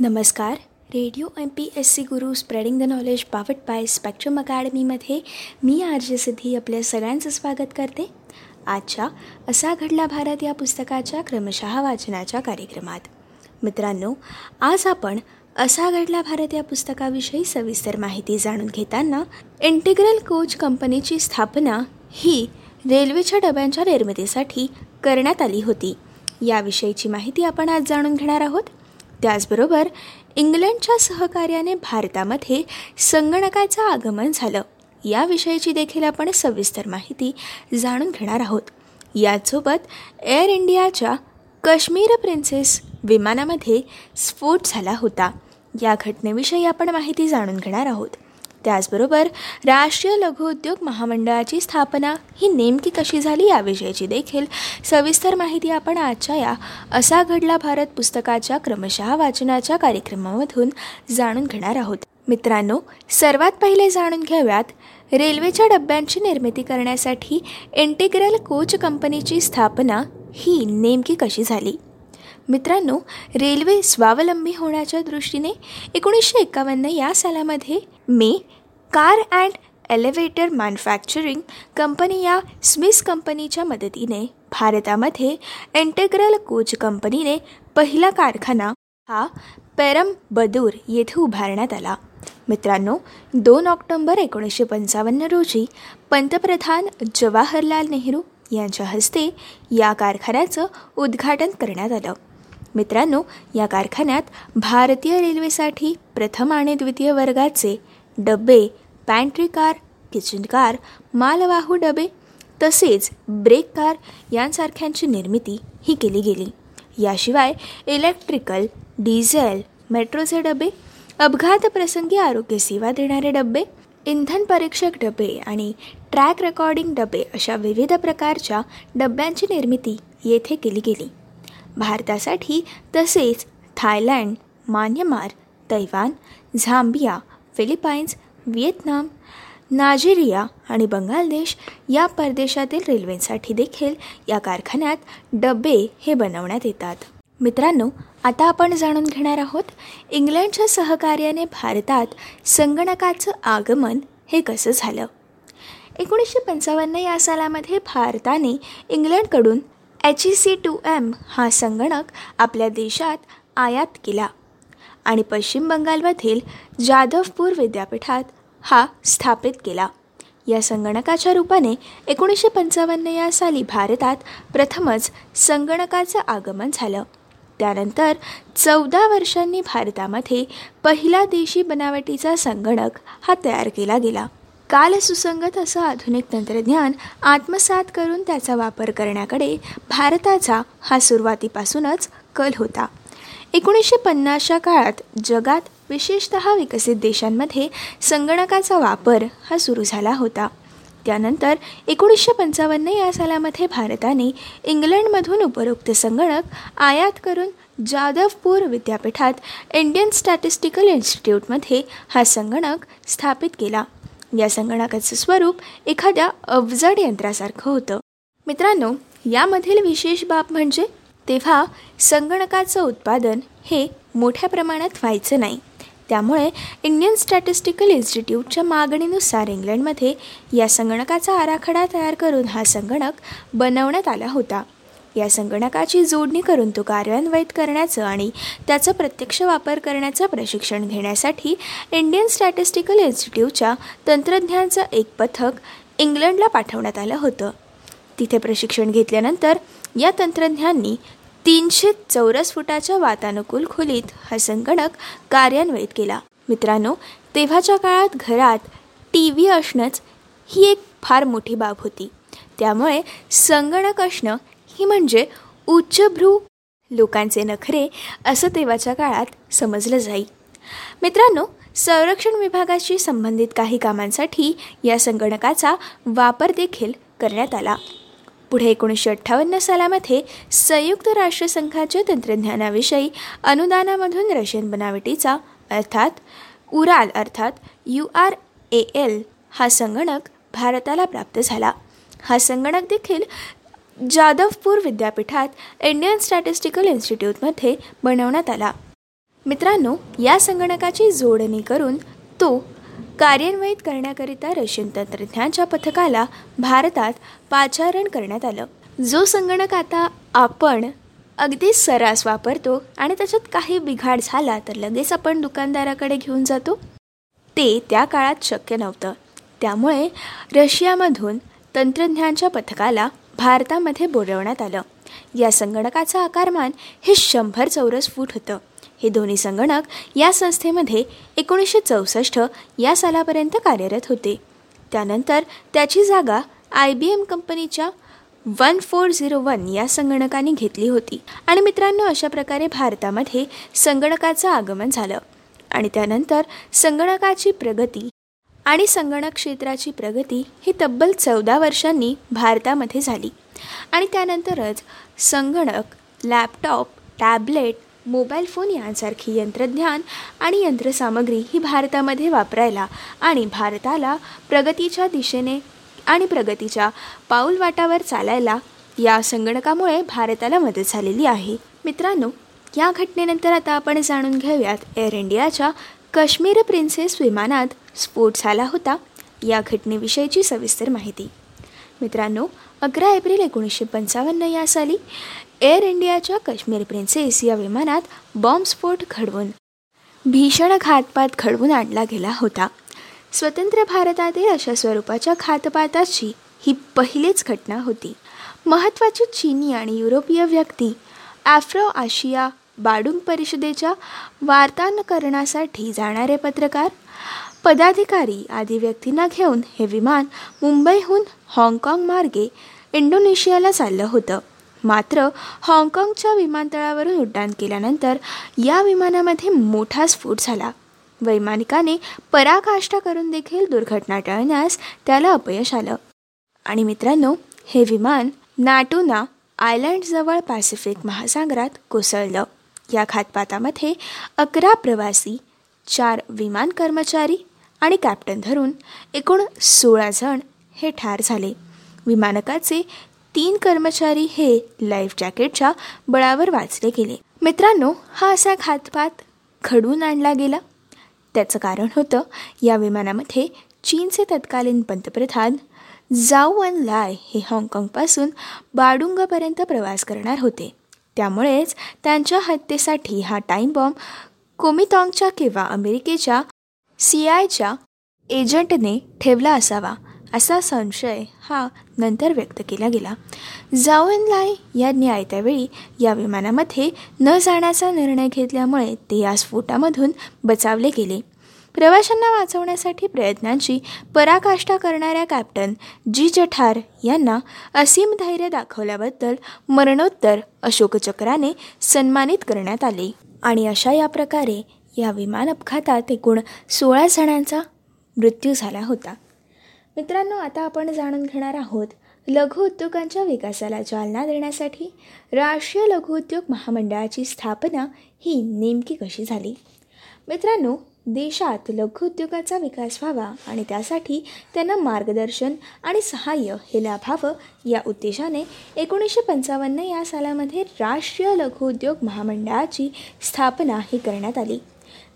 नमस्कार. Radio M P S C Guru spreading the knowledge powered by Spectrum अकॅडमीमध्ये मी R J Siddhi आपल्या सगळ्यांचं स्वागत करते. आजच्या असा घडला भारत या पुस्तकाच्या क्रमशः वाचनाच्या कार्यक्रमात. मित्रांनो आज आपण असा घडला भारत या पुस्तकाविषयी सविस्तर माहिती जाणून घेताना इंटिग्रल कोच कंपनीची स्थापना ही रेल्वेच्या डब्यांच्या निर्मितीसाठी करण्यात आली होती. याविषयीची माहिती आपण आज जाणून घेणार आहोत. त्याचबरोबर इंग्लंडच्या सहकार्याने भारतामध्ये संगणकाचं आगमन झालं. याविषयीची देखील आपण सविस्तर माहिती जाणून घेणार आहोत. यासोबत एअर इंडियाच्या काश्मीर प्रिन्सेस विमानामध्ये स्फोट झाला होता. या घटनेविषयी आपण माहिती जाणून घेणार आहोत. त्याचबरोबर राष्ट्रीय लघुउद्योग महामंडळाची स्थापना ही नेमकी कशी झाली याविषयीची देखील सविस्तर माहिती आपण आजच्या या असा घडला भारत पुस्तकाच्या क्रमशः वाचनाच्या कार्यक्रमामधून जाणून घेणार आहोत. मित्रांनो सर्वात पहिले जाणून घेऊयात रेल्वेच्या डब्यांची निर्मिती करण्यासाठी इंटिग्रल कोच कंपनीची स्थापना ही नेमकी कशी झाली? मित्रांनो रेल्वे स्वावलंबी होण्याच्या दृष्टीने एकोणीसशे एकावन्न या सालामध्ये May car and elevator manufacturing company या स्मिस कंपनीच्या मदतीने भारतामध्ये इंटेग्रल कोच कंपनीने पहिला कारखाना हा पेरमबदूर येथे उभारण्यात आला. मित्रांनो दोन ऑक्टोंबर एकोणीसशे पंचावन्न रोजी पंतप्रधान जवाहरलाल नेहरू यांच्या हस्ते या कारखान्याचं उद्घाटन करण्यात आलं. मित्रांनो या कारखान्यात भारतीय रेल्वेसाठी प्रथम आणि द्वितीय वर्गाचे डबे पॅन्ट्री कार किचन कार मालवाहू डबे तसेच ब्रेक कार यांसारख्यांची निर्मिती ही केली गेली. याशिवाय इलेक्ट्रिकल डिझेल मेट्रोचे डबे अपघातप्रसंगी आरोग्य सेवा देणारे डबे इंधन परीक्षक डबे आणि ट्रॅक रेकॉर्डिंग डबे अशा विविध प्रकारच्या डब्यांची निर्मिती येथे केली गेली. भारतासाठी तसेच Thailand Myanmar Taiwan Zambia Philippines Vietnam Nigeria आणि बंगालदेश या परदेशातील रेल्वेसाठी देखील या कारखान्यात डबे हे बनवण्यात येतात. मित्रांनो आता आपण जाणून घेणार आहोत इंग्लंडच्या सहकार्याने भारतात संगणकाचं आगमन हे कसं झालं? एकोणीसशे पंचावन्न या सालामध्ये भारताने इंग्लंडकडून H E C two M हा संगणक आपल्या देशात आयात केला. आणि पश्चिम बंगालमधील जाधवपूर विद्यापीठात हा स्थापित केला. या संगणकाच्या रूपाने एकोणीसशे पंचावन्न या साली भारतात प्रथमच संगणकाचं आगमन झालं. त्यानंतर चौदा वर्षांनी भारतामध्ये पहिला देशी बनावटीचा संगणक हा तयार केला गेला. काल सुसंगत असं आधुनिक तंत्रज्ञान आत्मसात करून त्याचा वापर करण्याकडे भारताचा हा सुरुवातीपासूनच कल होता. एकोणीसशे पन्नासच्या काळात जगात विशेषत विकसित देशांमध्ये संगणकाचा वापर हा सुरू झाला होता. त्यानंतर एकोणीसशे पंचावन्न या सालामध्ये भारताने इंग्लंडमधून उपरोक्त संगणक आयात करून जाधवपूर विद्यापीठात इंडियन स्टॅटिस्टिकल इन्स्टिट्यूटमध्ये हा संगणक स्थापित केला. या संगणकाचं स्वरूप एखाद्या अवजड यंत्रासारखं होतं. मित्रांनो यामधील विशेष बाब म्हणजे तेव्हा संगणकाचं उत्पादन हे मोठ्या प्रमाणात व्हायचं नाही. त्यामुळे इंडियन स्टॅटिस्टिकल इन्स्टिट्यूटच्या मागणीनुसार इंग्लंडमध्ये या संगणकाचा आराखडा तयार करून हा संगणक बनवण्यात आला होता. या संगणकाची जोडणी करून तो कार्यान्वित करण्याचं आणि त्याचा प्रत्यक्ष वापर करण्याचं प्रशिक्षण घेण्यासाठी इंडियन स्टॅटिस्टिकल इन्स्टिट्यूटच्या तंत्रज्ञांचं एक पथक इंग्लंडला पाठवण्यात आलं होतं. तिथे प्रशिक्षण घेतल्यानंतर या तंत्रज्ञांनी तीनशे चौरस फुटाच्या वातानुकूल खोलीत हा संगणक कार्यान्वित केला. मित्रांनो तेव्हाच्या काळात घरात टी व्ही असणंच ही एक फार मोठी बाब होती. त्यामुळे संगणक असणं ही म्हणजे उच्चभ्रू लोकांचे नखरे असं तेव्हाच्या काळात समजलं जाई. मित्रांनो संरक्षण विभागाशी संबंधित काही कामांसाठी या संगणकाचा वापर देखील करण्यात आला. पुढे एकोणीसशे अठ्ठावन्न सालामध्ये संयुक्त राष्ट्रसंघाच्या तंत्रज्ञानाविषयी अनुदानामधून रशियन बनावटीचा अर्थात उराल अर्थात यू आर ए एल हा संगणक भारताला प्राप्त झाला. हा संगणक देखील जाधवपूर विद्यापीठात इंडियन स्टॅटिस्टिकल इन्स्टिट्यूटमध्ये बनवण्यात आला. मित्रांनो या संगणकाची जोडणी करून तो कार्यान्वित करण्याकरिता रशियन तंत्रज्ञांच्या पथकाला भारतात पाचारण करण्यात आलं. जो संगणक आता आपण अगदी सरास वापरतो आणि त्याच्यात काही बिघाड झाला तर लगेच आपण दुकानदाराकडे घेऊन जातो? ते त्या काळात शक्य नव्हतं. त्यामुळे रशियामधून तंत्रज्ञांच्या पथकाला भारतामध्ये बोलवण्यात आलं. या संगणकाचं आकारमान हे शंभर चौरस फूट होतं. हे दोन्ही संगणक या संस्थेमध्ये एकोणीसशे चौसष्ट या सालापर्यंत कार्यरत होते. त्यानंतर त्याची जागा आय बी एम कंपनीच्या वन फोर झिरो वन या संगणकाने घेतली होती. आणि मित्रांनो अशा प्रकारे भारतामध्ये संगणकाचं आगमन झालं. आणि त्यानंतर संगणकाची प्रगती आणि संगणक क्षेत्राची प्रगती ही तब्बल चौदा वर्षांनी भारतामध्ये झाली. आणि त्यानंतरच संगणक लॅपटॉप टॅबलेट मोबाईल फोन यांसारखी यंत्रज्ञान आणि यंत्रसामग्री ही भारतामध्ये वापरायला आणि भारताला प्रगतीच्या दिशेने आणि प्रगतीच्या पाऊलवाटावर चालायला या संगणकामुळे भारताला मदत झालेली आहे. मित्रांनो या घटनेनंतर आता आपण जाणून घेऊयात एअर इंडियाच्या काश्मीर प्रिन्सेस विमानात स्फोट झाला होता या घटनेविषयीची सविस्तर माहिती. मित्रांनो अकरा एप्रिल एकोणीसशे पंचावन्न या साली एअर इंडियाच्या काश्मीर प्रिन्सेस या विमानात बॉम्बस्फोट घडवून भीषण घातपात घडवून आणला गेला होता. स्वतंत्र भारतातील अशा स्वरूपाच्या घातपाताची ही पहिलीच घटना होती. महत्त्वाची चीनी आणि युरोपीय व्यक्ती ॲफ्रो आशिया बाडूंग परिषदेच्या वार्तांकरणासाठी जाणारे पत्रकार पदाधिकारी आदी व्यक्तींना घेऊन हे विमान मुंबईहून हाँगकाँग मार्गे इंडोनेशियाला चाललं होतं. मात्र हाँगकाँगच्या विमानतळावरून उड्डाण केल्यानंतर या विमानामध्ये मोठा स्फोट झाला. वैमानिकाने पराकाष्ठा करून देखील दुर्घटना टाळण्यास त्याला अपयश आलं. आणि मित्रांनो हे विमान नाटोना आयलँडजवळ पॅसिफिक महासागरात कोसळलं. या घातपातामध्ये अकरा प्रवासी चार विमान कर्मचारी आणि कॅप्टन धरून एकूण सोळा जण हे ठार झाले. विमानकाचे तीन कर्मचारी हे लाईफ जॅकेटच्या बळावर वाचले गेले. मित्रांनो हा असा घातपात घडवून आणला गेला. त्याचं कारण होतं या विमानामध्ये चीनचे तत्कालीन पंतप्रधान जाऊ अन लाय हे हाँगकाँगपासून बाडुंगपर्यंत प्रवास करणार होते. त्यामुळेच त्यांच्या हत्येसाठी हा टाईम बॉम्ब कोमितॉंगच्या किंवा अमेरिकेच्या सी आयच्या एजंटने ठेवला असावा असा संशय हा नंतर व्यक्त केला गेला. जाऊन लाय यांनी आयत्यावेळी या विमानामध्ये न जाण्याचा निर्णय घेतल्यामुळे ते या स्फोटामधून बचावले गेले. प्रवाशांना वाचवण्यासाठी प्रयत्नांची पराकाष्ठा करणाऱ्या कॅप्टन जी जठार यांना असीम धैर्य दाखवल्याबद्दल मरणोत्तर अशोकचक्राने सन्मानित करण्यात आले. आणि अशा या प्रकारे या विमान अपघातात एकूण सोळा जणांचा मृत्यू झाला होता. मित्रांनो आता आपण जाणून घेणार आहोत लघु उद्योगांच्या विकासाला चालना देण्यासाठी राष्ट्रीय लघुउद्योग महामंडळाची स्थापना ही नेमकी कशी झाली? मित्रांनो देशात लघुउद्योगाचा विकास व्हावा आणि त्यासाठी त्यांना मार्गदर्शन आणि सहाय्य हे लाभावं या उद्देशाने एकोणीसशे पंचावन्न या सालामध्ये राष्ट्रीय लघुउद्योग महामंडळाची स्थापना ही करण्यात आली.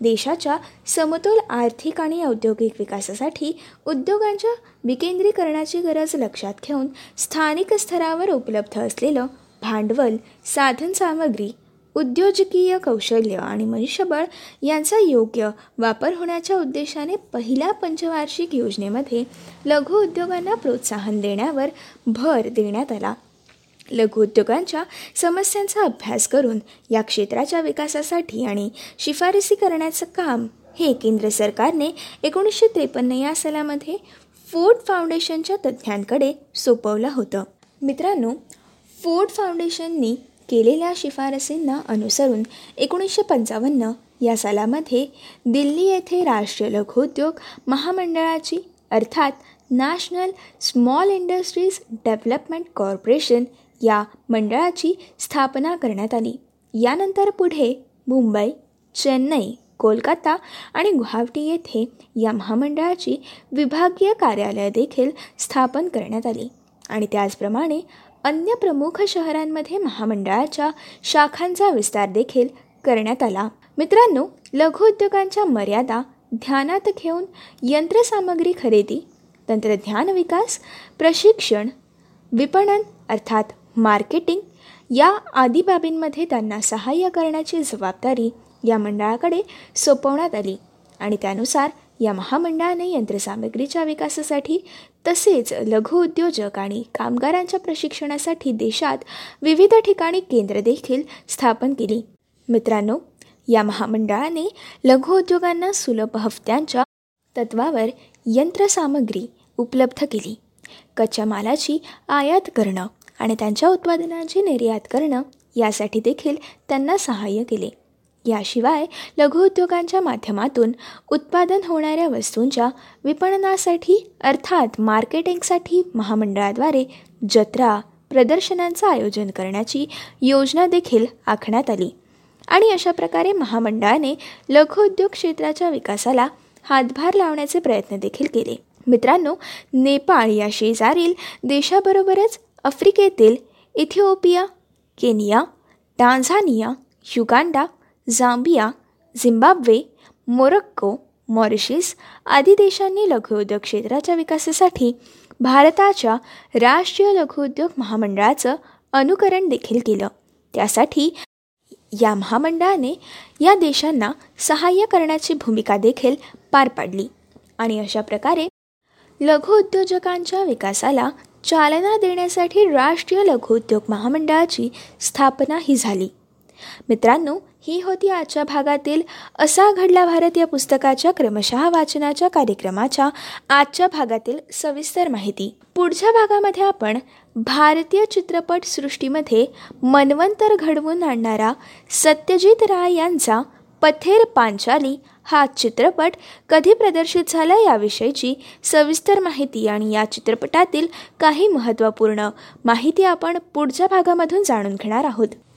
देशाच्या समतोल आर्थिक आणि औद्योगिक विकासासाठी उद्योगांच्या विकेंद्रीकरणाची गरज लक्षात घेऊन स्थानिक स्तरावर उपलब्ध असलेलं भांडवल साधनसामग्री उद्योजकीय कौशल्य आणि मनुष्यबळ यांचा योग्य वापर होण्याच्या उद्देशाने पहिल्या पंचवार्षिक योजनेमध्ये लघु उद्योगांना प्रोत्साहन देण्यावर भर देण्यात आला. लघुउद्योगांच्या समस्यांचा अभ्यास करून या क्षेत्राच्या विकासासाठी आणि शिफारसी करण्याचं काम हे केंद्र सरकारने एकोणीसशे त्रेपन्न या सालामध्ये फोर्ड फाउंडेशनच्या तज्ज्ञांकडे सोपवलं होतं. मित्रांनो फोर्ड फाउंडेशननी केलेल्या शिफारसींना अनुसरून एकोणीसशे पंचावन्न या सालामध्ये दिल्ली येथे राष्ट्रीय लघुउद्योग महामंडळाची अर्थात national small industries development corporation या मंडळाची स्थापना करण्यात आली. यानंतर पुढे मुंबई चेन्नई कोलकाता आणि गुवाहाटी येथे या महामंडळाची विभागीय कार्यालय देखील स्थापन करण्यात आली आणि त्याचप्रमाणे अन्य प्रमुख शहरांमध्ये महामंडळाच्या शाखांचा विस्तार देखील करण्यात आला. मित्रांनो लघुउद्योगांच्या मर्यादा ध्यानात घेऊन यंत्रसामग्री खरेदी तंत्रज्ञान विकास प्रशिक्षण विपणन अर्थात मार्केटिंग या आदी बाबींमध्ये त्यांना सहाय्य करण्याची जबाबदारी या मंडळाकडे सोपवण्यात आली आणि त्यानुसार या महामंडळाने यंत्रसामग्रीच्या विकासासाठी तसेच लघुउद्योजक आणि कामगारांच्या प्रशिक्षणासाठी देशात विविध ठिकाणी केंद्र देखील स्थापन केली. मित्रांनो या महामंडळाने लघुउद्योगांना सुलभ हप्त्यांच्या तत्वावर यंत्रसामग्री उपलब्ध केली. कच्च्या मालाची आयात करणं आणि त्यांच्या उत्पादनांची निर्यात करणं यासाठी देखील त्यांना सहाय्य केले. याशिवाय लघुउद्योगांच्या माध्यमातून उत्पादन होणाऱ्या वस्तूंच्या विपणनासाठी अर्थात मार्केटिंगसाठी महामंडळाद्वारे जत्रा प्रदर्शनांचं आयोजन करण्याची योजना देखील आखण्यात आली. आणि अशा प्रकारे महामंडळाने लघुउद्योग क्षेत्राच्या विकासाला हातभार लावण्याचे प्रयत्न देखील केले. मित्रांनो नेपाळ या शेजारील देशाबरोबरच आफ्रिकेतील Ethiopia Kenya Tanzania Uganda Zambia Zimbabwe Morocco Mauritius आदी देशांनी लघुउद्योग क्षेत्राच्या विकासासाठी भारताच्या राष्ट्रीय लघुउद्योग महामंडळाचं अनुकरण देखील केलं. त्यासाठी या महामंडळाने या देशांना सहाय्य करण्याची भूमिका देखील पार पाडली. आणि अशा प्रकारे लघुउद्योजकांच्या विकासाला चालना देण्यासाठी राष्ट्रीय लघुउद्योग महामंडळाची स्थापना ही झाली. मित्रांनो ही होती आजच्या भागातील असा घडला भारत या पुस्तकाच्या क्रमशः वाचनाच्या कार्यक्रमाच्या आजच्या भागातील सविस्तर माहिती. पुढच्या भागामध्ये आपण भारतीय चित्रपट सृष्टीमध्ये मनवंतर घडवून आणणारा सत्यजित राय यांचा पथेर पांचाली हा चित्रपट कधी प्रदर्शित झाला याविषयीची सविस्तर माहिती आणि या चित्रपटातील काही महत्त्वपूर्ण माहिती आपण पुढच्या भागामधून जाणून घेणार आहोत.